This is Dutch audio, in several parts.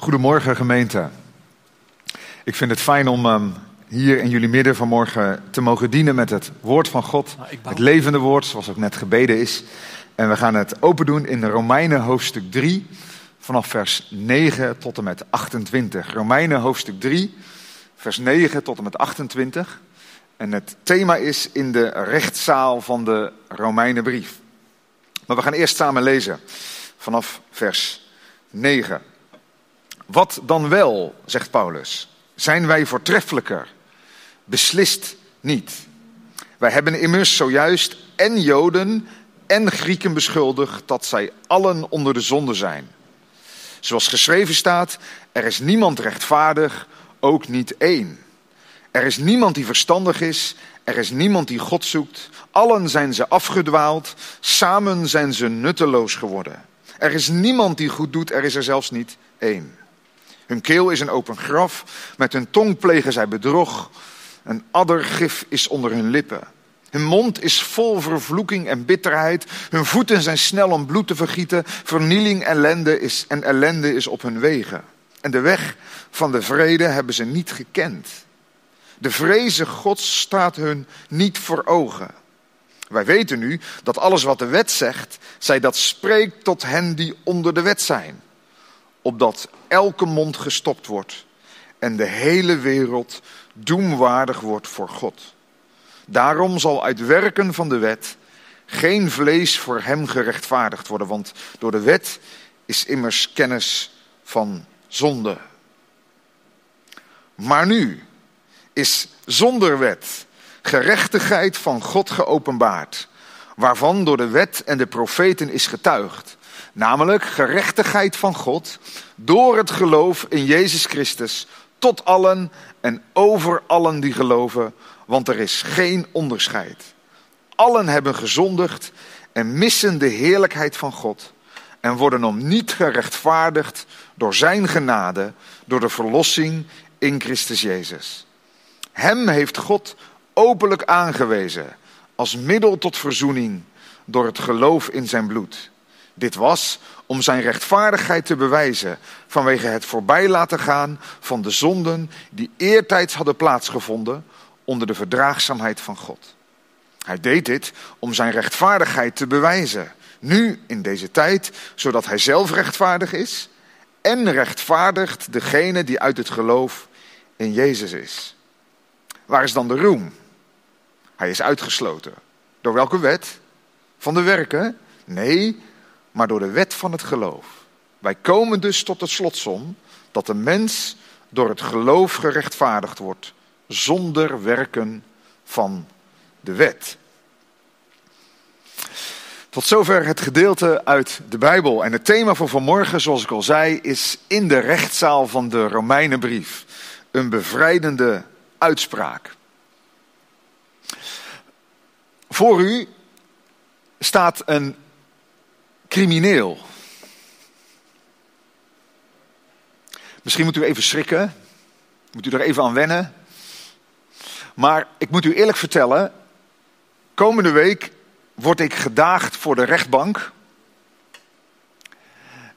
Goedemorgen gemeente. Ik vind het fijn om um, hier in jullie midden vanmorgen te mogen dienen met het woord van God. Nou, Het levende woord, zoals ook net gebeden is. En we gaan het open doen in Romeinen hoofdstuk 3, vanaf vers 9 tot en met 28. Romeinen hoofdstuk 3, vers 9 tot en met 28. En het thema is in de rechtszaal van de Romeinenbrief. Maar we gaan eerst samen lezen vanaf vers 9. Wat dan wel, zegt Paulus, zijn wij voortreffelijker? Beslist niet. Wij hebben immers zojuist en Joden en Grieken beschuldigd dat zij allen onder de zonde zijn. Zoals geschreven staat, er is niemand rechtvaardig, ook niet één. Er is niemand die verstandig is, er is niemand die God zoekt. Allen zijn ze afgedwaald, samen zijn ze nutteloos geworden. Er is niemand die goed doet, er is er zelfs niet één. Hun keel is een open graf, met hun tong plegen zij bedrog. Een addergif is onder hun lippen. Hun mond is vol vervloeking en bitterheid. Hun voeten zijn snel om bloed te vergieten. Vernieling ellende is, en ellende is op hun wegen. En de weg van de vrede hebben ze niet gekend. De vreze Gods staat hun niet voor ogen. Wij weten nu dat alles wat de wet zegt, zij dat spreekt tot hen die onder de wet zijn. Opdat elke mond gestopt wordt en de hele wereld doemwaardig wordt voor God. Daarom zal uit werken van de wet geen vlees voor hem gerechtvaardigd worden, want door de wet is immers kennis van zonde. Maar nu is zonder wet gerechtigheid van God geopenbaard, waarvan door de wet en de profeten is getuigd. Namelijk gerechtigheid van God door het geloof in Jezus Christus tot allen en over allen die geloven, want er is geen onderscheid. Allen hebben gezondigd en missen de heerlijkheid van God en worden om niet gerechtvaardigd door Zijn genade, door de verlossing in Christus Jezus. Hem heeft God openlijk aangewezen als middel tot verzoening door het geloof in Zijn bloed. Dit was om zijn rechtvaardigheid te bewijzen vanwege het voorbij laten gaan van de zonden die eertijds hadden plaatsgevonden onder de verdraagzaamheid van God. Hij deed dit om zijn rechtvaardigheid te bewijzen, nu in deze tijd, zodat hij zelf rechtvaardig is en rechtvaardigt degene die uit het geloof in Jezus is. Waar is dan de roem? Hij is uitgesloten. Door welke wet? Van de werken? Nee, maar door de wet van het geloof. Wij komen dus tot het slotsom dat de mens door het geloof gerechtvaardigd wordt, zonder werken van de wet. Tot zover het gedeelte uit de Bijbel. En het thema voor vanmorgen, zoals ik al zei, is in de rechtszaal van de Romeinenbrief. Een bevrijdende uitspraak. Voor u staat een crimineel. Misschien moet u even schrikken. Moet u er even aan wennen. Maar ik moet u eerlijk vertellen. Komende week word ik gedaagd voor de rechtbank.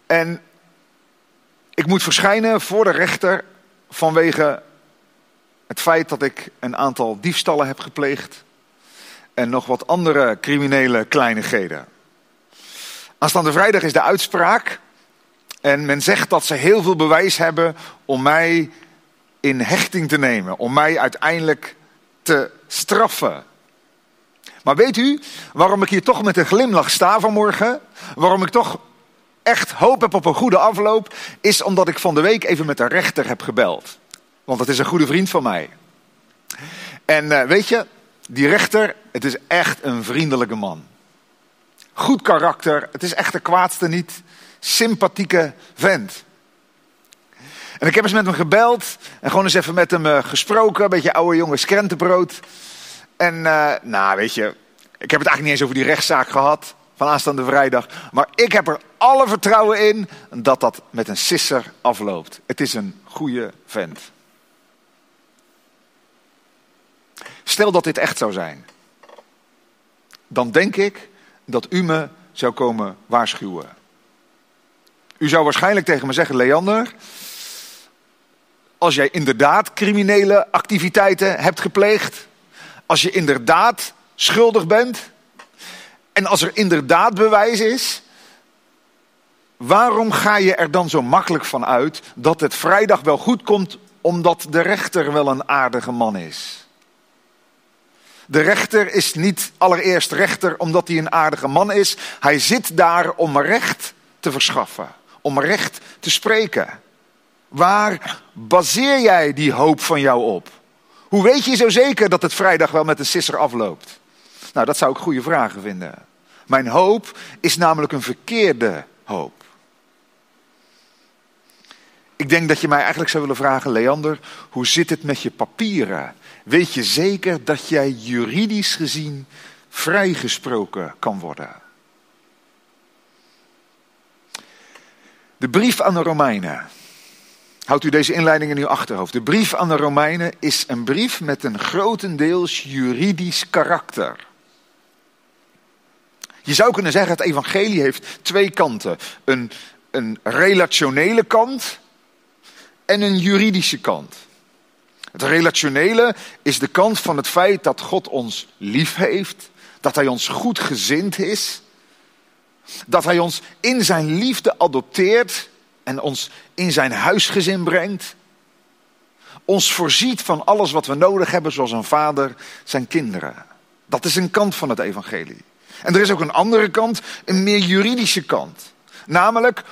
En ik moet verschijnen voor de rechter vanwege het feit dat ik een aantal diefstallen heb gepleegd. En nog wat andere criminele kleinigheden. Aanstaande vrijdag is de uitspraak. En men zegt dat ze heel veel bewijs hebben om mij in hechting te nemen. Om mij uiteindelijk te straffen. Maar weet u waarom ik hier toch met een glimlach sta vanmorgen? Waarom ik toch echt hoop heb op een goede afloop? Is omdat ik van de week even met de rechter heb gebeld. Want dat is een goede vriend van mij. En uh, weet je, die rechter, het is echt een vriendelijke man. Goed karakter, het is echt de kwaadste niet. Sympathieke vent. En ik heb eens met hem gebeld en gewoon eens even met hem uh, gesproken. Een beetje oude jongens krentenbrood. En uh, nou, weet je, ik heb het eigenlijk niet eens over die rechtszaak gehad van aanstaande vrijdag. Maar ik heb er alle vertrouwen in dat dat met een sisser afloopt. Het is een goede vent. Stel dat dit echt zou zijn. Dan denk ik dat u me zou komen waarschuwen. U zou waarschijnlijk tegen me zeggen: Leander, als jij inderdaad criminele activiteiten hebt gepleegd, als je inderdaad schuldig bent en als er inderdaad bewijs is, waarom ga je er dan zo makkelijk van uit dat het vrijdag wel goed komt omdat de rechter wel een aardige man is? De rechter is niet allereerst rechter omdat hij een aardige man is. Hij zit daar om recht te verschaffen, om recht te spreken. Waar baseer jij die hoop van jou op? Hoe weet je zo zeker dat het vrijdag wel met een sisser afloopt? Nou, dat zou ik goede vragen vinden. Mijn hoop is namelijk een verkeerde hoop. Ik denk dat je mij eigenlijk zou willen vragen, Leander, hoe zit het met je papieren? Weet je zeker dat jij juridisch gezien vrijgesproken kan worden? De brief aan de Romeinen. Houdt u deze inleiding in uw achterhoofd. De brief aan de Romeinen is een brief met een grotendeels juridisch karakter. Je zou kunnen zeggen, het evangelie heeft twee kanten. Een, een relationele kant en een juridische kant. Het relationele is de kant van het feit dat God ons lief heeft, dat Hij ons goed gezind is, dat Hij ons in Zijn liefde adopteert en ons in Zijn huisgezin brengt, ons voorziet van alles wat we nodig hebben, zoals een vader zijn kinderen. Dat is een kant van het evangelie. En er is ook een andere kant, een meer juridische kant. Namelijk,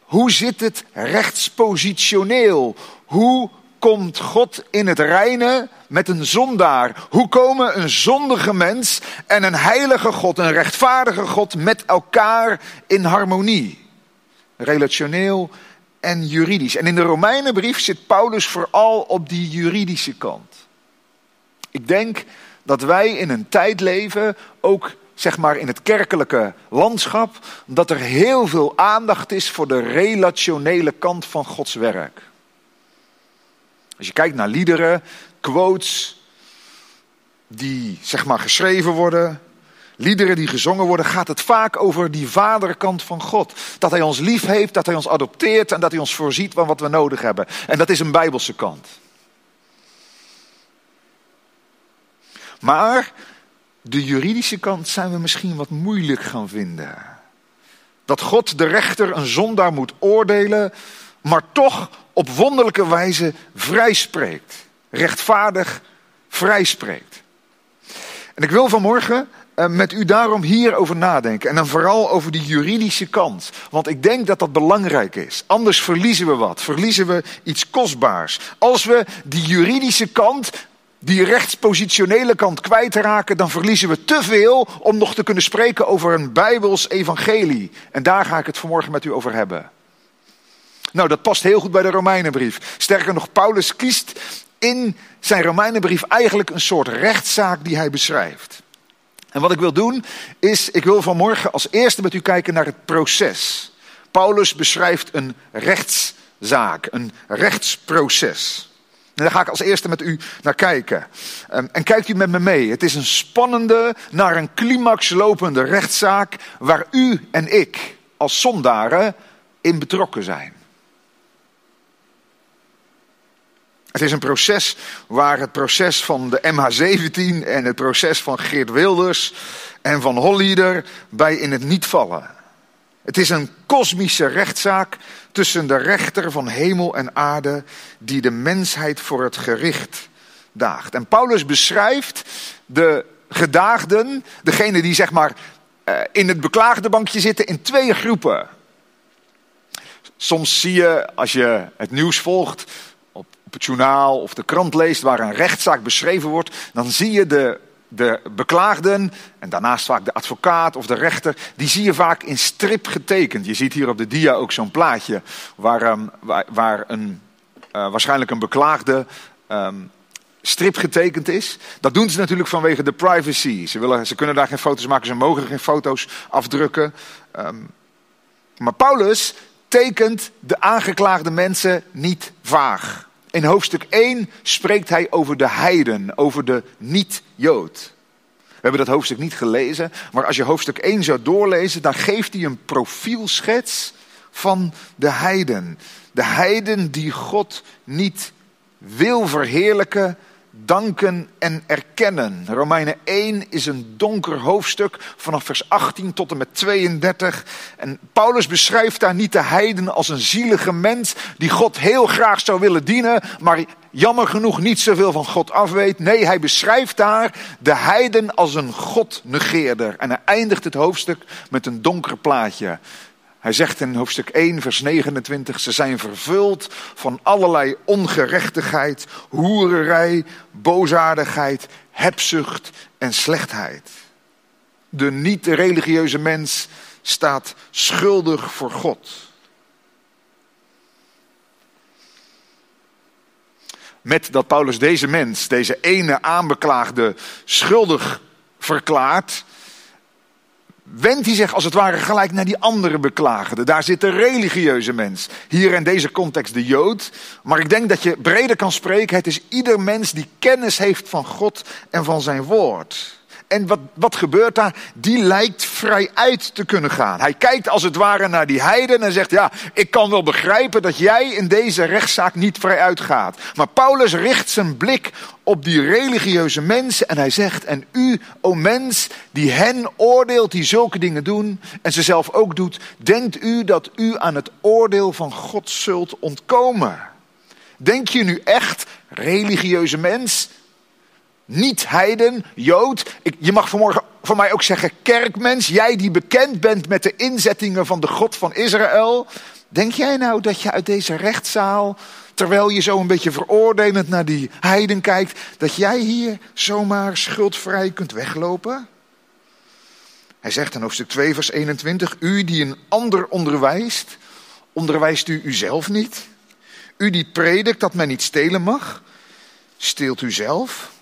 hoe zit het rechtspositioneel? Hoe komt God in het reine met een zondaar? Hoe komen een zondige mens en een heilige God, een rechtvaardige God met elkaar in harmonie? Relationeel en juridisch. En in de Romeinenbrief zit Paulus vooral op die juridische kant. Ik denk dat wij in een tijd leven, ook zeg maar in het kerkelijke landschap, dat er heel veel aandacht is voor de relationele kant van Gods werk. Als je kijkt naar liederen, quotes die zeg maar geschreven worden, liederen die gezongen worden, gaat het vaak over die vaderkant van God. Dat Hij ons lief heeft, dat Hij ons adopteert en dat Hij ons voorziet van wat we nodig hebben. En dat is een bijbelse kant. Maar de juridische kant zijn we misschien wat moeilijk gaan vinden. Dat God de rechter een zondaar moet oordelen, maar toch op wonderlijke wijze vrijspreekt. Rechtvaardig vrijspreekt. En ik wil vanmorgen eh, met u daarom hierover nadenken. En dan vooral over die juridische kant. Want ik denk dat dat belangrijk is. Anders verliezen we wat. Verliezen we iets kostbaars. Als we die juridische kant die rechtspositionele kant kwijtraken, dan verliezen we te veel om nog te kunnen spreken over een Bijbels evangelie. En daar ga ik het vanmorgen met u over hebben. Nou, dat past heel goed bij de Romeinenbrief. Sterker nog, Paulus kiest in zijn Romeinenbrief eigenlijk een soort rechtszaak die hij beschrijft. En wat ik wil doen, is, ik wil vanmorgen als eerste met u kijken naar het proces. Paulus beschrijft een rechtszaak, een rechtsproces. En daar ga ik als eerste met u naar kijken. Ehm, en kijkt u met me mee. Het is een spannende, naar een climax lopende rechtszaak waar u en ik als zondaren in betrokken zijn. Het is een proces waar het proces van de MH17 en het proces van Geert Wilders en van Hollieder bij in het niet vallen. Het is een kosmische rechtszaak tussen de rechter van hemel en aarde die de mensheid voor het gericht daagt. En Paulus beschrijft de gedaagden, degene die zeg maar eh, in het beklaagde bankje zitten, in twee groepen. Soms zie je, als je het nieuws volgt, op het journaal of de krant leest waar een rechtszaak beschreven wordt, dan zie je de de beklaagden en daarnaast vaak de advocaat of de rechter, die zie je vaak in strip getekend. Je ziet hier op de dia ook zo'n plaatje waar, ehm, waar, een, uh, waarschijnlijk een beklaagde um, strip getekend is. Dat doen ze natuurlijk vanwege de privacy. Ze, willen, ze kunnen daar geen foto's maken, ze mogen geen foto's afdrukken. Um, maar Paulus tekent de aangeklaagde mensen niet vaag. In hoofdstuk 1 spreekt hij over de heiden, over de niet-Jood. We hebben dat hoofdstuk niet gelezen, maar als je hoofdstuk 1 zou doorlezen, dan geeft hij een profielschets van de heiden. De heiden die God niet wil verheerlijken, danken en erkennen. Romeinen 1 is een donker hoofdstuk vanaf vers 18 tot en met 32. En Paulus beschrijft daar niet de heiden als een zielige mens die God heel graag zou willen dienen, maar jammer genoeg niet zoveel van God afweet. Nee, hij beschrijft daar de heiden als een God-negeerder. En hij eindigt het hoofdstuk met een donker plaatje. Hij zegt in hoofdstuk 1, vers 29, ze zijn vervuld van allerlei ongerechtigheid, hoererij, boosaardigheid, hebzucht en slechtheid. De niet-religieuze mens staat schuldig voor God. Met dat Paulus deze mens, deze ene aanbeklaagde, schuldig verklaart, wendt hij zich als het ware gelijk naar die andere beklagende. Daar zit de religieuze mens. Hier in deze context de Jood. Maar ik denk dat je breder kan spreken. Het is ieder mens die kennis heeft van God en van zijn woord. En wat, wat gebeurt daar? Die lijkt vrij uit te kunnen gaan. Hij kijkt als het ware naar die heiden en zegt: Ja, ik kan wel begrijpen dat jij in deze rechtszaak niet vrij uitgaat. Maar Paulus richt zijn blik op die religieuze mensen en hij zegt: En u, o mens, die hen oordeelt die zulke dingen doen en ze zelf ook doet, denkt u dat u aan het oordeel van God zult ontkomen? Denk je nu echt, religieuze mens, niet heiden, jood. Ik, je mag vanmorgen van mij ook zeggen kerkmens. Jij die bekend bent met de inzettingen van de God van Israël. Denk jij nou dat je uit deze rechtszaal, terwijl je zo een beetje veroordelend naar die heiden kijkt, dat jij hier zomaar schuldvrij kunt weglopen? Hij zegt in hoofdstuk 2, vers 21, u die een ander onderwijst, onderwijst u uzelf niet? U die predikt dat men niet stelen mag, steelt u zelf?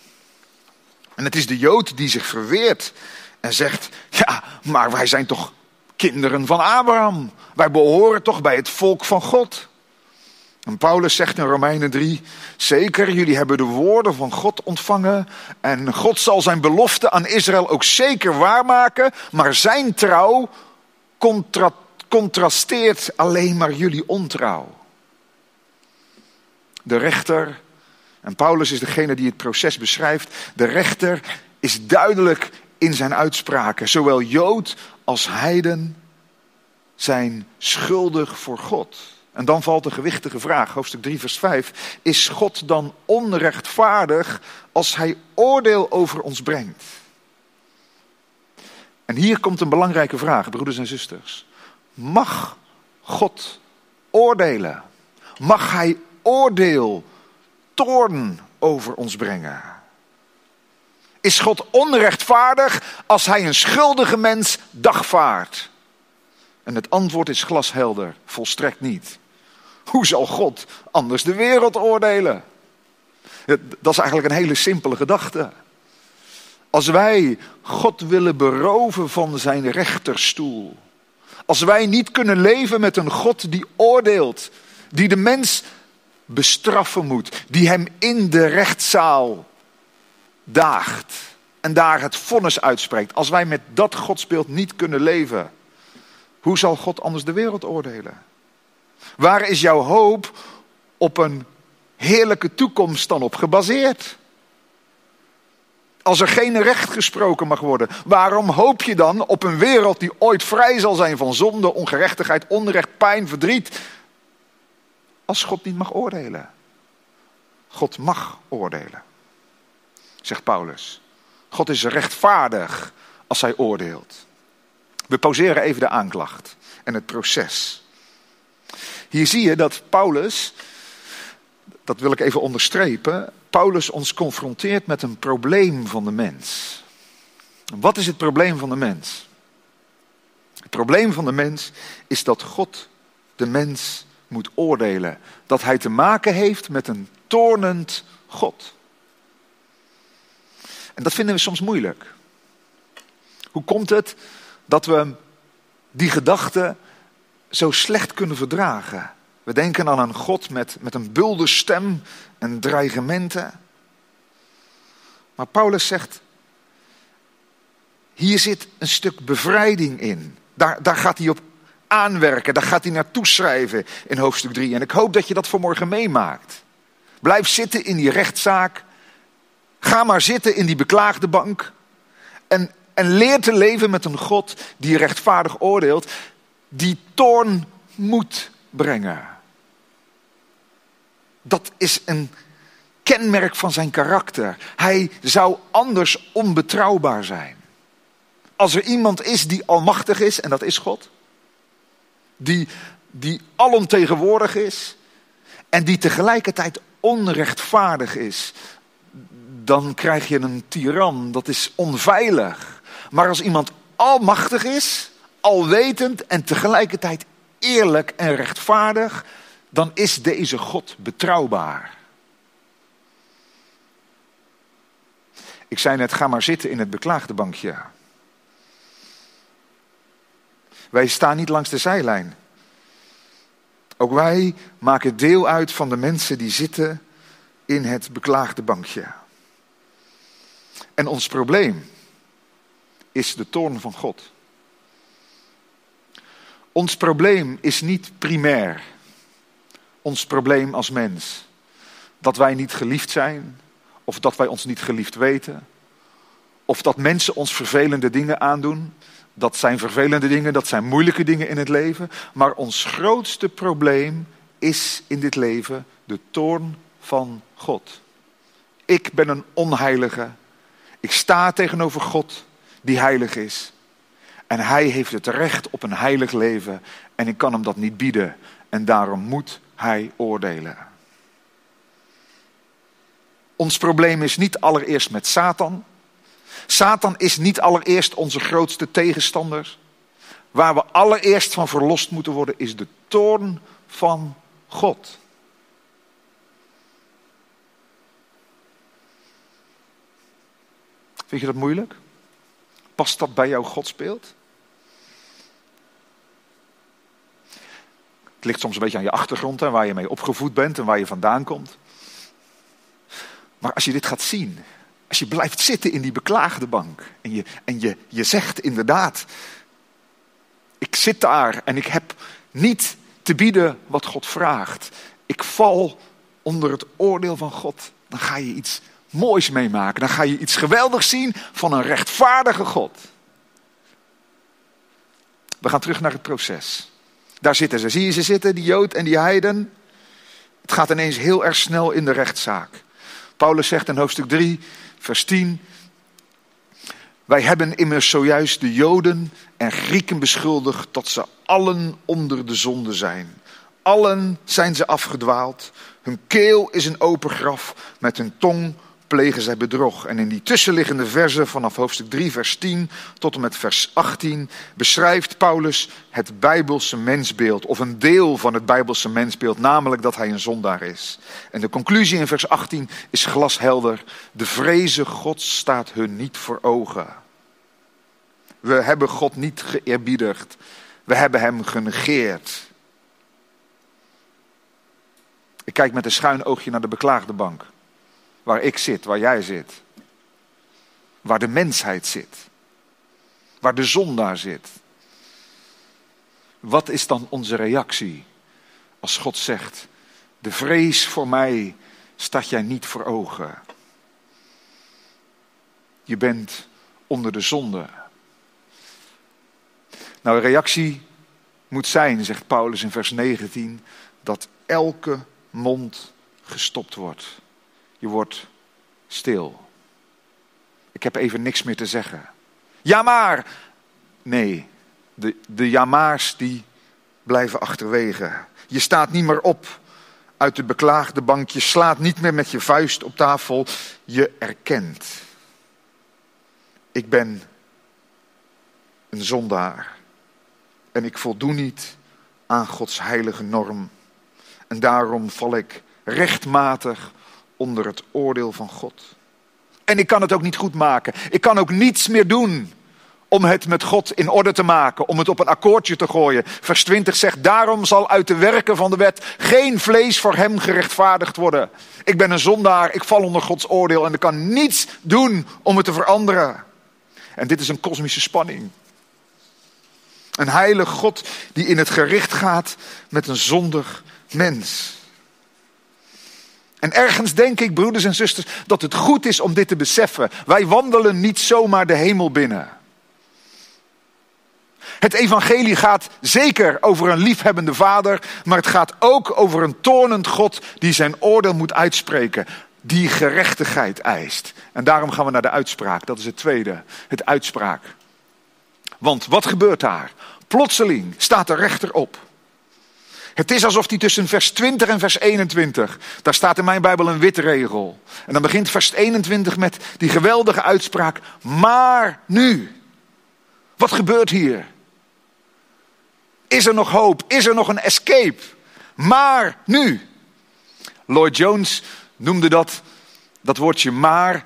En het is de Jood die zich verweert en zegt: Ja, maar wij zijn toch kinderen van Abraham. Wij behoren toch bij het volk van God. En Paulus zegt in Romeinen 3: Zeker, jullie hebben de woorden van God ontvangen. En God zal zijn belofte aan Israël ook zeker waarmaken. Maar zijn trouw contra contrasteert alleen maar jullie ontrouw. De rechter en Paulus is degene die het proces beschrijft. De rechter is duidelijk in zijn uitspraken. Zowel Jood als Heiden zijn schuldig voor God. En dan valt de gewichtige vraag, hoofdstuk 3, vers 5. Is God dan onrechtvaardig als hij oordeel over ons brengt? En hier komt een belangrijke vraag, broeders en zusters. Mag God oordelen? Mag hij oordeel toorn over ons brengen? Is God onrechtvaardig als hij een schuldige mens dagvaart? En het antwoord is glashelder, volstrekt niet. Hoe zal God anders de wereld oordelen? Dat is eigenlijk een hele simpele gedachte. Als wij God willen beroven van zijn rechterstoel, als wij niet kunnen leven met een God die oordeelt, die de mens bestraffen moet, die hem in de rechtszaal daagt en daar het vonnis uitspreekt. Als wij met dat godsbeeld niet kunnen leven, hoe zal God anders de wereld oordelen? Waar is jouw hoop op een heerlijke toekomst dan op gebaseerd? Als er geen recht gesproken mag worden, waarom hoop je dan op een wereld die ooit vrij zal zijn van zonde, ongerechtigheid, onrecht, pijn, verdriet, als God niet mag oordelen. God mag oordelen, zegt Paulus. God is rechtvaardig als hij oordeelt. We pauzeren even de aanklacht en het proces. Hier zie je dat Paulus, dat wil ik even onderstrepen, Paulus ons confronteert met een probleem van de mens. Wat is het probleem van de mens? Het probleem van de mens is dat God de mens moet oordelen. Dat hij te maken heeft met een toornend God. En dat vinden we soms moeilijk. Hoe komt het dat we die gedachte zo slecht kunnen verdragen? We denken aan een God met, met een bulde stem en dreigementen. Maar Paulus zegt, hier zit een stuk bevrijding in. Daar, daar gaat hij op aanwerken. Daar gaat hij naartoe schrijven in hoofdstuk 3. En ik hoop dat je dat vanmorgen meemaakt. Blijf zitten in die rechtszaak. Ga maar zitten in die beklaagde bank. En, en leer te leven met een God die rechtvaardig oordeelt. Die toorn moet brengen. Dat is een kenmerk van zijn karakter. Hij zou anders onbetrouwbaar zijn. Als er iemand is die almachtig is, en dat is God, die, die alomtegenwoordig is en die tegelijkertijd onrechtvaardig is, dan krijg je een tiran. Dat is onveilig. Maar als iemand almachtig is, alwetend en tegelijkertijd eerlijk en rechtvaardig, dan is deze God betrouwbaar. Ik zei net, ga maar zitten in het beklaagde bankje. Wij staan niet langs de zijlijn. Ook wij maken deel uit van de mensen die zitten in het beklaagde bankje. En ons probleem is de toorn van God. Ons probleem is niet primair. Ons probleem als mens. Dat wij niet geliefd zijn, of dat wij ons niet geliefd weten, of dat mensen ons vervelende dingen aandoen. Dat zijn vervelende dingen, dat zijn moeilijke dingen in het leven. Maar ons grootste probleem is in dit leven de toorn van God. Ik ben een onheilige. Ik sta tegenover God die heilig is. En hij heeft het recht op een heilig leven en ik kan hem dat niet bieden. En daarom moet hij oordelen. Ons probleem is niet allereerst met Satan. Satan is niet allereerst onze grootste tegenstander. Waar we allereerst van verlost moeten worden is de toorn van God. Vind je dat moeilijk? Past dat bij jouw godsbeeld? Het ligt soms een beetje aan je achtergrond en waar je mee opgevoed bent en waar je vandaan komt. Maar als je dit gaat zien, als je blijft zitten in die beklaagde bank en je, en je, je zegt inderdaad, ik zit daar en ik heb niet te bieden wat God vraagt. Ik val onder het oordeel van God. Dan ga je iets moois meemaken. Dan ga je iets geweldigs zien van een rechtvaardige God. We gaan terug naar het proces. Daar zitten ze. Zie je ze zitten, die Jood en die Heiden? Het gaat ineens heel erg snel in de rechtszaak. Paulus zegt in hoofdstuk 3, vers 10. Wij hebben immers zojuist de Joden en Grieken beschuldigd dat ze allen onder de zonde zijn. Allen zijn ze afgedwaald. Hun keel is een open graf. Met hun tong plegen zij bedrog. En in die tussenliggende versen vanaf hoofdstuk 3, vers 10 tot en met vers 18 beschrijft Paulus het Bijbelse mensbeeld, of een deel van het Bijbelse mensbeeld, namelijk dat hij een zondaar is. En de conclusie in vers 18 is glashelder. De vreze God staat hun niet voor ogen. We hebben God niet geëerbiedigd. We hebben hem genegeerd. Ik kijk met een schuin oogje naar de beklaagde bank. Waar ik zit, waar jij zit. Waar de mensheid zit. Waar de zondaar zit. Wat is dan onze reactie als God zegt: De vrees voor mij staat jij niet voor ogen? Je bent onder de zonde. Nou, de reactie moet zijn, zegt Paulus in vers 19, dat elke mond gestopt wordt. Je wordt stil. Ik heb even niks meer te zeggen. Ja maar! Nee, de, de jamaars die blijven achterwege. Je staat niet meer op uit de beklaagde bank. Je slaat niet meer met je vuist op tafel. Je erkent. Ik ben een zondaar. En ik voldoen niet aan Gods heilige norm. En daarom val ik rechtmatig onder het oordeel van God. En ik kan het ook niet goed maken. Ik kan ook niets meer doen om het met God in orde te maken, om het op een akkoordje te gooien. Vers 20 zegt, daarom zal uit de werken van de wet geen vlees voor hem gerechtvaardigd worden. Ik ben een zondaar, ik val onder Gods oordeel en ik kan niets doen om het te veranderen. En dit is een kosmische spanning. Een heilig God die in het gericht gaat met een zondig mens. En ergens denk ik, broeders en zusters, dat het goed is om dit te beseffen. Wij wandelen niet zomaar de hemel binnen. Het evangelie gaat zeker over een liefhebbende vader, maar het gaat ook over een toornend God die zijn oordeel moet uitspreken, die gerechtigheid eist. En daarom gaan we naar de uitspraak. Dat is het tweede, het uitspraak. Want wat gebeurt daar? Plotseling staat de rechter op. Het is alsof hij tussen vers 20 en vers 21, daar staat in mijn Bijbel een wit regel. En dan begint vers 21 met die geweldige uitspraak, maar nu. Wat gebeurt hier? Is er nog hoop? Is er nog een escape? Maar nu. Lloyd Jones noemde dat, dat woordje maar,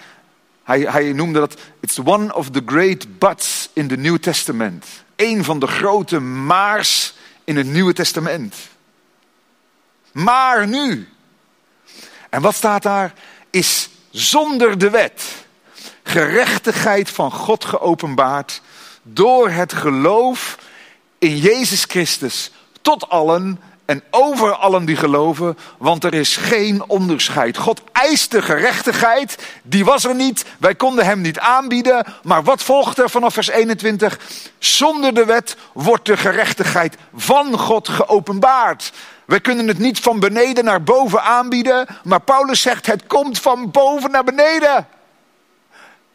hij, hij noemde dat, it's one of the great buts in the New Testament. Een van de grote maars in het Nieuwe Testament. Maar nu. En wat staat daar? Is zonder de wet gerechtigheid van God geopenbaard door het geloof in Jezus Christus tot allen en over allen die geloven, want er is geen onderscheid. God eist de gerechtigheid, die was er niet, wij konden hem niet aanbieden, maar wat volgt er vanaf vers 21? Zonder de wet wordt de gerechtigheid van God geopenbaard. We kunnen het niet van beneden naar boven aanbieden, maar Paulus zegt het komt van boven naar beneden.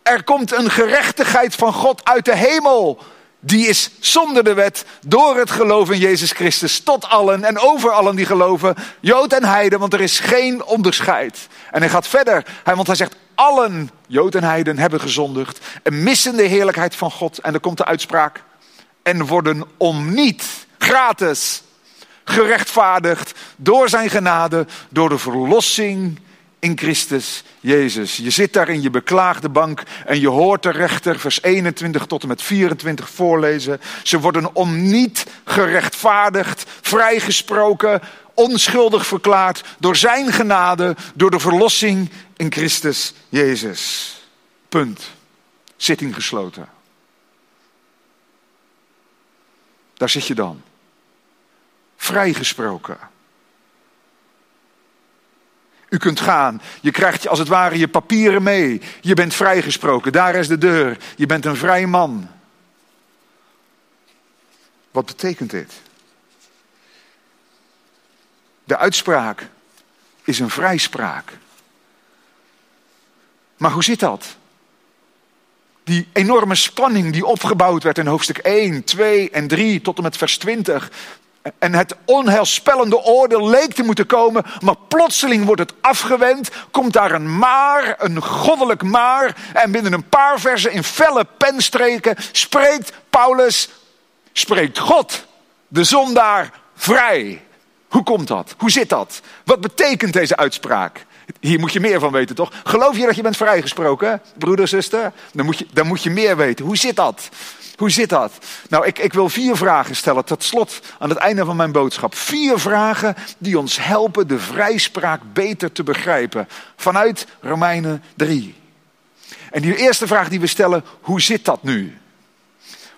Er komt een gerechtigheid van God uit de hemel die is zonder de wet, door het geloof in Jezus Christus, tot allen en over allen die geloven, Jood en Heiden, want er is geen onderscheid. En hij gaat verder, want hij zegt, allen, Jood en Heiden, hebben gezondigd en missen de heerlijkheid van God. En dan komt de uitspraak, en worden om niet, gratis, gerechtvaardigd door zijn genade, door de verlossing in Christus Jezus. Je zit daar in je beklaagde bank en je hoort de rechter vers 21 tot en met 24 voorlezen. Ze worden om niet gerechtvaardigd, vrijgesproken, onschuldig verklaard door zijn genade, door de verlossing in Christus Jezus. Punt. Zitting gesloten. Daar zit je dan. Vrijgesproken. U kunt gaan. Je krijgt als het ware je papieren mee. Je bent vrijgesproken. Daar is de deur. Je bent een vrij man. Wat betekent dit? De uitspraak is een vrijspraak. Maar hoe zit dat? Die enorme spanning die opgebouwd werd in hoofdstuk 1, 2 en 3 tot en met vers 20 en het onheilspellende oordeel leek te moeten komen, maar plotseling wordt het afgewend, komt daar een maar, een goddelijk maar, en binnen een paar versen in felle penstreken spreekt Paulus, spreekt God, de zondaar, vrij. Hoe komt dat? Hoe zit dat? Wat betekent deze uitspraak? Hier moet je meer van weten, toch? Geloof je dat je bent vrijgesproken, broeder, zuster? Dan moet je, dan moet je meer weten. Hoe zit dat? Hoe zit dat? Nou, ik, ik wil vier vragen stellen tot slot aan het einde van mijn boodschap. Vier vragen die ons helpen de vrijspraak beter te begrijpen. Vanuit Romeinen 3. En die eerste vraag die we stellen, hoe zit dat nu?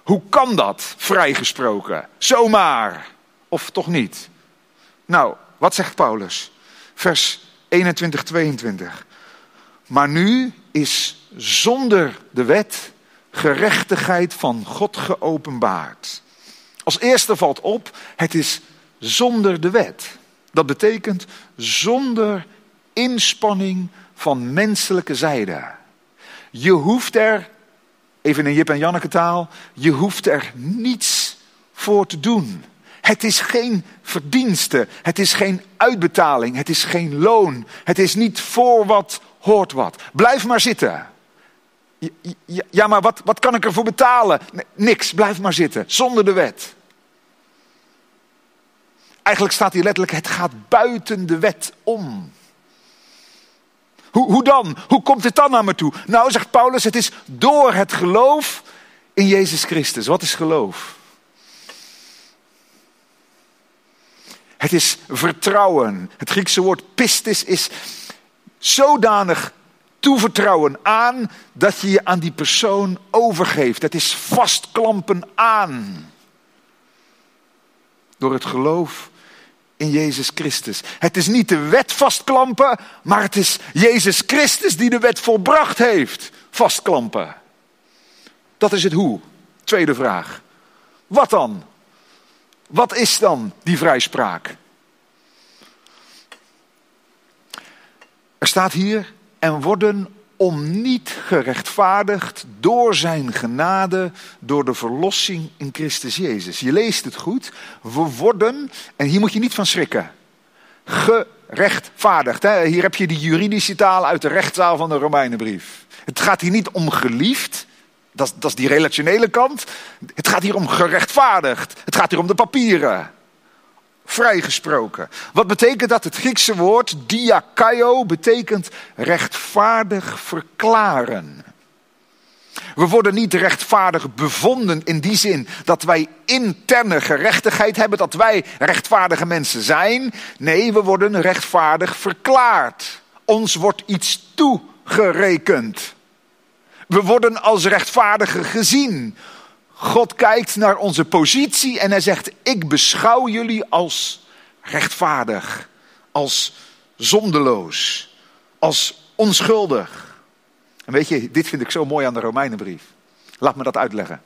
Hoe kan dat, vrijgesproken? Zomaar. Of toch niet? Nou, wat zegt Paulus? Vers 21, 22. Maar nu is zonder de wet gerechtigheid van God geopenbaard. Als eerste valt op, het is zonder de wet. Dat betekent zonder inspanning van menselijke zijde. Je hoeft er, even in Jip en Janneke taal, je hoeft er niets voor te doen. Het is geen verdienste, het is geen uitbetaling, het is geen loon, het is niet voor wat hoort wat. Blijf maar zitten. Ja, maar wat, wat kan ik ervoor betalen? niks, blijf maar zitten, zonder de wet. Eigenlijk staat hier letterlijk, het gaat buiten de wet om. Hoe, hoe dan? Hoe komt het dan naar me toe? Nou, zegt Paulus, het is door het geloof in Jezus Christus. Wat is geloof? Het is vertrouwen. Het Griekse woord pistis is zodanig toevertrouwen aan dat je je aan die persoon overgeeft. Het is vastklampen aan. Door het geloof in Jezus Christus. Het is niet de wet vastklampen, maar het is Jezus Christus die de wet volbracht heeft. Vastklampen. Dat is het hoe. Tweede vraag. Wat dan? Wat is dan die vrijspraak? Er staat hier, en worden om niet gerechtvaardigd door zijn genade, door de verlossing in Christus Jezus. Je leest het goed. We worden, en hier moet je niet van schrikken, gerechtvaardigd. Hè? Hier heb je die juridische taal uit de rechtszaal van de Romeinenbrief. Het gaat hier niet om geliefd, dat, dat is die relationele kant. Het gaat hier om gerechtvaardigd. Het gaat hier om de papieren. Vrijgesproken. Wat betekent dat? Het Griekse woord diakaio betekent rechtvaardig verklaren. We worden niet rechtvaardig bevonden in die zin dat wij interne gerechtigheid hebben, dat wij rechtvaardige mensen zijn. Nee, we worden rechtvaardig verklaard. Ons wordt iets toegerekend. We worden als rechtvaardigen gezien. God kijkt naar onze positie en hij zegt: Ik beschouw jullie als rechtvaardig, als zondeloos, als onschuldig. En weet je, dit vind ik zo mooi aan de Romeinenbrief. Laat me dat uitleggen.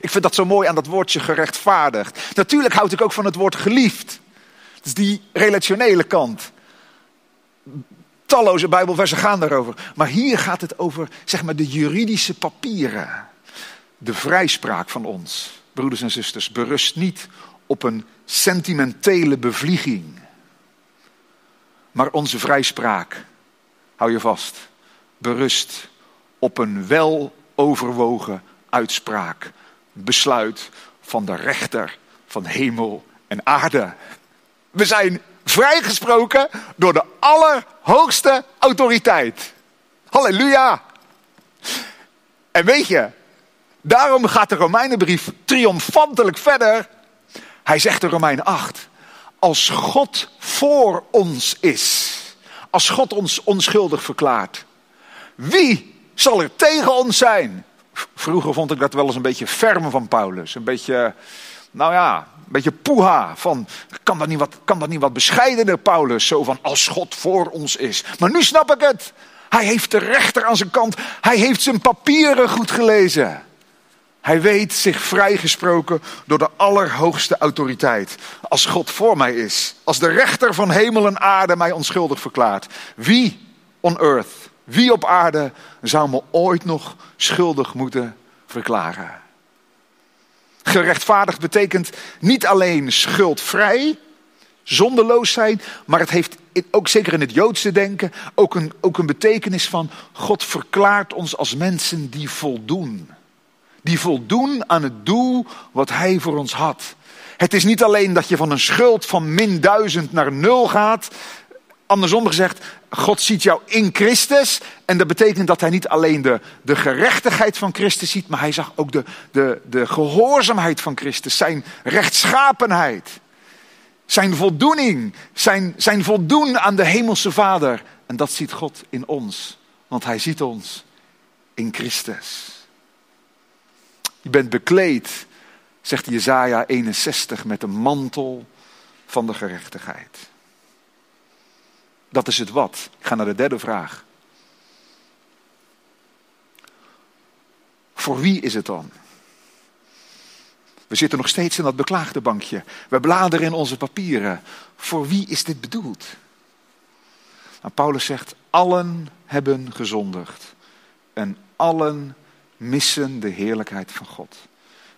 Ik vind dat zo mooi aan dat woordje gerechtvaardigd. Natuurlijk houd ik ook van het woord geliefd. Dat is die relationele kant. Talloze Bijbelversen gaan daarover. Maar hier gaat het over zeg maar, de juridische papieren. De vrijspraak van ons, broeders en zusters, berust niet op een sentimentele bevlieging. Maar onze vrijspraak, hou je vast, berust op een weloverwogen uitspraak, besluit van de rechter van hemel en aarde. We zijn vrijgesproken door de allerhoogste autoriteit. Halleluja! En weet je, daarom gaat de Romeinenbrief triomfantelijk verder. Hij zegt in Romeinen 8, als God voor ons is, als God ons onschuldig verklaart, wie zal er tegen ons zijn? Vroeger vond ik dat wel eens een beetje ferm van Paulus. Een beetje, nou ja, een beetje poeha. Van, kan dat, niet wat, kan dat niet wat bescheidener, Paulus? Zo van, als God voor ons is. Maar nu snap ik het. Hij heeft de rechter aan zijn kant. Hij heeft zijn papieren goed gelezen. Hij weet zich vrijgesproken door de allerhoogste autoriteit. Als God voor mij is. Als de rechter van hemel en aarde mij onschuldig verklaart. Wie on earth, wie op aarde zou me ooit nog schuldig moeten verklaren? Gerechtvaardigd betekent niet alleen schuldvrij, zonderloos zijn, maar het heeft ook zeker in het Joodse denken ook een, ook een betekenis van God verklaart ons als mensen die voldoen. Die voldoen aan het doel wat Hij voor ons had. Het is niet alleen dat je van een schuld van min duizend naar nul gaat. Andersom gezegd, God ziet jou in Christus. En dat betekent dat hij niet alleen de, de gerechtigheid van Christus ziet, maar hij zag ook de, de, de gehoorzaamheid van Christus, zijn rechtschapenheid, zijn voldoening, zijn, zijn voldoen aan de Hemelse Vader. En dat ziet God in ons, want hij ziet ons in Christus. Je bent bekleed, zegt Jezaja 61, met een mantel van de gerechtigheid. Dat is het wat. Ik ga naar de derde vraag. Voor wie is het dan? We zitten nog steeds in dat beklaagde bankje. We bladeren in onze papieren. Voor wie is dit bedoeld? Nou, Paulus zegt: allen hebben gezondigd en allen missen de heerlijkheid van God.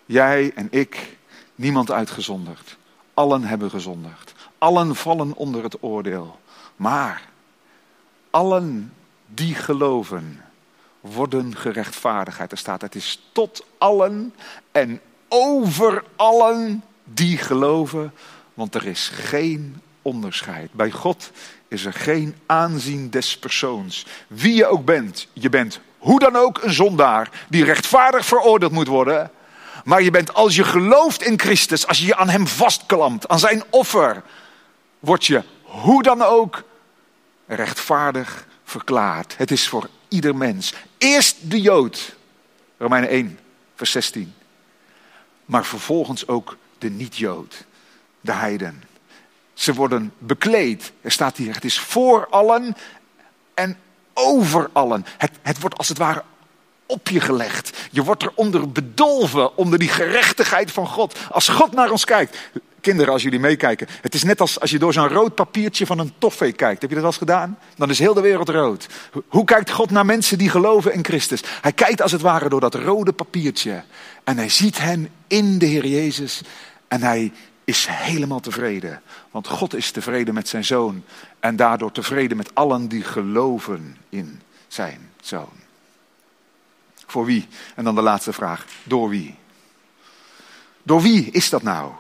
Jij en ik, niemand uitgezonderd. Allen hebben gezondigd. Allen vallen onder het oordeel. Maar allen die geloven worden gerechtvaardigd. Er staat, het is tot allen en over allen die geloven, want er is geen onderscheid. Bij God is er geen aanzien des persoons. Wie je ook bent, je bent hoe dan ook een zondaar die rechtvaardig veroordeeld moet worden. Maar je bent als je gelooft in Christus, als je je aan Hem vastklampt, aan Zijn offer, word je hoe dan ook rechtvaardig verklaard. Het is voor ieder mens. Eerst de Jood, Romeinen 1, vers 16. Maar vervolgens ook de niet-Jood, de heiden. Ze worden bekleed. Er staat hier, het is voor allen en over allen. Het, het wordt als het ware op je gelegd. Je wordt eronder bedolven, onder die gerechtigheid van God. Als God naar ons kijkt. Kinderen, als jullie meekijken. Het is net als als je door zo'n rood papiertje van een toffee kijkt. Heb je dat wel eens gedaan? Dan is heel de wereld rood. Hoe kijkt God naar mensen die geloven in Christus? Hij kijkt als het ware door dat rode papiertje. En hij ziet hen in de Heer Jezus. En hij is helemaal tevreden. Want God is tevreden met zijn zoon. En daardoor tevreden met allen die geloven in zijn zoon. Voor wie? En dan de laatste vraag. Door wie? Door wie is dat nou?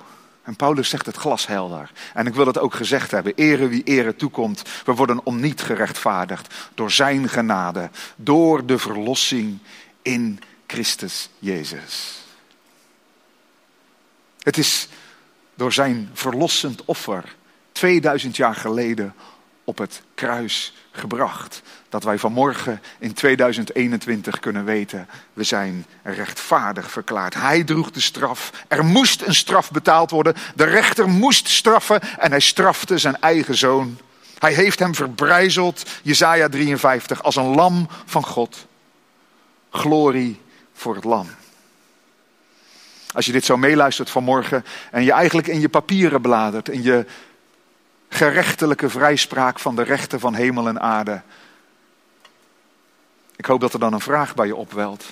En Paulus zegt het glashelder. En ik wil het ook gezegd hebben. Ere wie ere toekomt. We worden om niet gerechtvaardigd. Door zijn genade. Door de verlossing in Christus Jezus. Het is door zijn verlossend offer 2000 jaar geleden op het kruis gebracht. Dat wij vanmorgen in 2021 kunnen weten, we zijn rechtvaardig verklaard. Hij droeg de straf. Er moest een straf betaald worden. De rechter moest straffen en hij strafte zijn eigen zoon. Hij heeft hem verbrijzeld, Jesaja 53, als een lam van God. Glorie voor het lam. Als je dit zo meeluistert vanmorgen en je eigenlijk in je papieren bladert, in je gerechtelijke vrijspraak van de rechten van hemel en aarde. Ik hoop dat er dan een vraag bij je opwelt.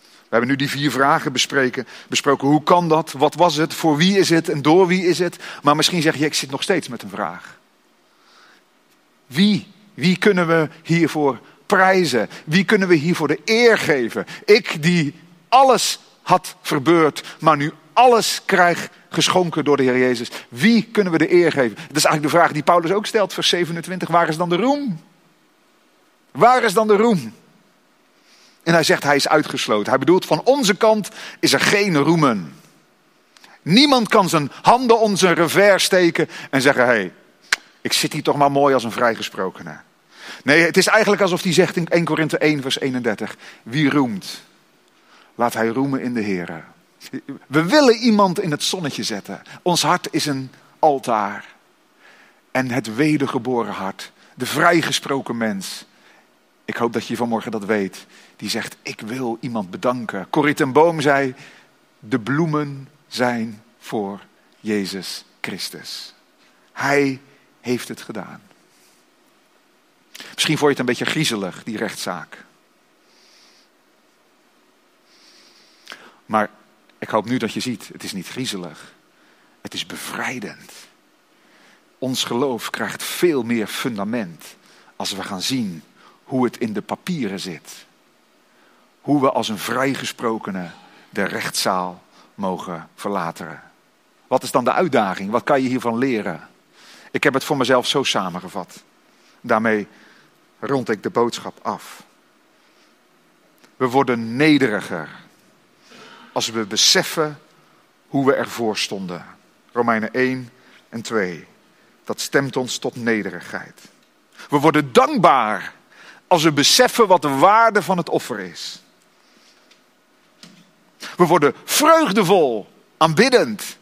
We hebben nu die vier vragen bespreken, besproken. Hoe kan dat? Wat was het? Voor wie is het? En door wie is het? Maar misschien zeg je, ik zit nog steeds met een vraag. Wie? Wie kunnen we hiervoor prijzen? Wie kunnen we hiervoor de eer geven? Ik die alles had verbeurd, maar nu alles krijg geschonken door de Heer Jezus. Wie kunnen we de eer geven? Dat is eigenlijk de vraag die Paulus ook stelt, vers 27. Waar is dan de roem? Waar is dan de roem? En hij zegt, hij is uitgesloten. Hij bedoelt, van onze kant is er geen roemen. Niemand kan zijn handen om zijn revers steken en zeggen, hé, hey, ik zit hier toch maar mooi als een vrijgesprokene. Nee, het is eigenlijk alsof hij zegt in 1 Korinthe 1, vers 31, wie roemt, laat hij roemen in de Heer. We willen iemand in het zonnetje zetten. Ons hart is een altaar. En het wedergeboren hart, de vrijgesproken mens. Ik hoop dat je vanmorgen dat weet. Die zegt, ik wil iemand bedanken. Corrie ten Boom zei, de bloemen zijn voor Jezus Christus. Hij heeft het gedaan. Misschien vond je het een beetje griezelig, die rechtszaak. Maar ik hoop nu dat je ziet, het is niet griezelig. Het is bevrijdend. Ons geloof krijgt veel meer fundament als we gaan zien hoe het in de papieren zit. Hoe we als een vrijgesprokene de rechtszaal mogen verlaten. Wat is dan de uitdaging? Wat kan je hiervan leren? Ik heb het voor mezelf zo samengevat. Daarmee rond ik de boodschap af. We worden nederiger als we beseffen hoe we ervoor stonden. Romeinen 1 en 2. Dat stemt ons tot nederigheid. We worden dankbaar als we beseffen wat de waarde van het offer is. We worden vreugdevol, aanbiddend,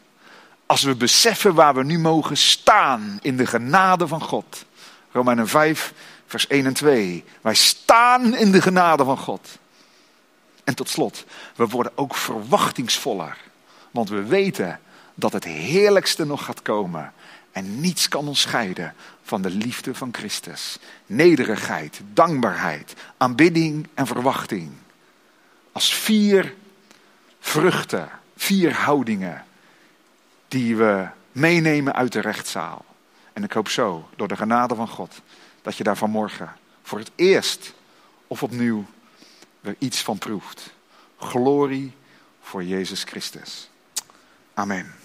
als we beseffen waar we nu mogen staan in de genade van God. Romeinen 5, vers 1 en 2. Wij staan in de genade van God. En tot slot, we worden ook verwachtingsvoller. Want we weten dat het heerlijkste nog gaat komen. En niets kan ons scheiden van de liefde van Christus. Nederigheid, dankbaarheid, aanbidding en verwachting. Als vier vruchten, vier houdingen die we meenemen uit de rechtszaal. En ik hoop zo, door de genade van God, dat je daar vanmorgen voor het eerst of opnieuw er iets van proeft. Glorie voor Jezus Christus. Amen.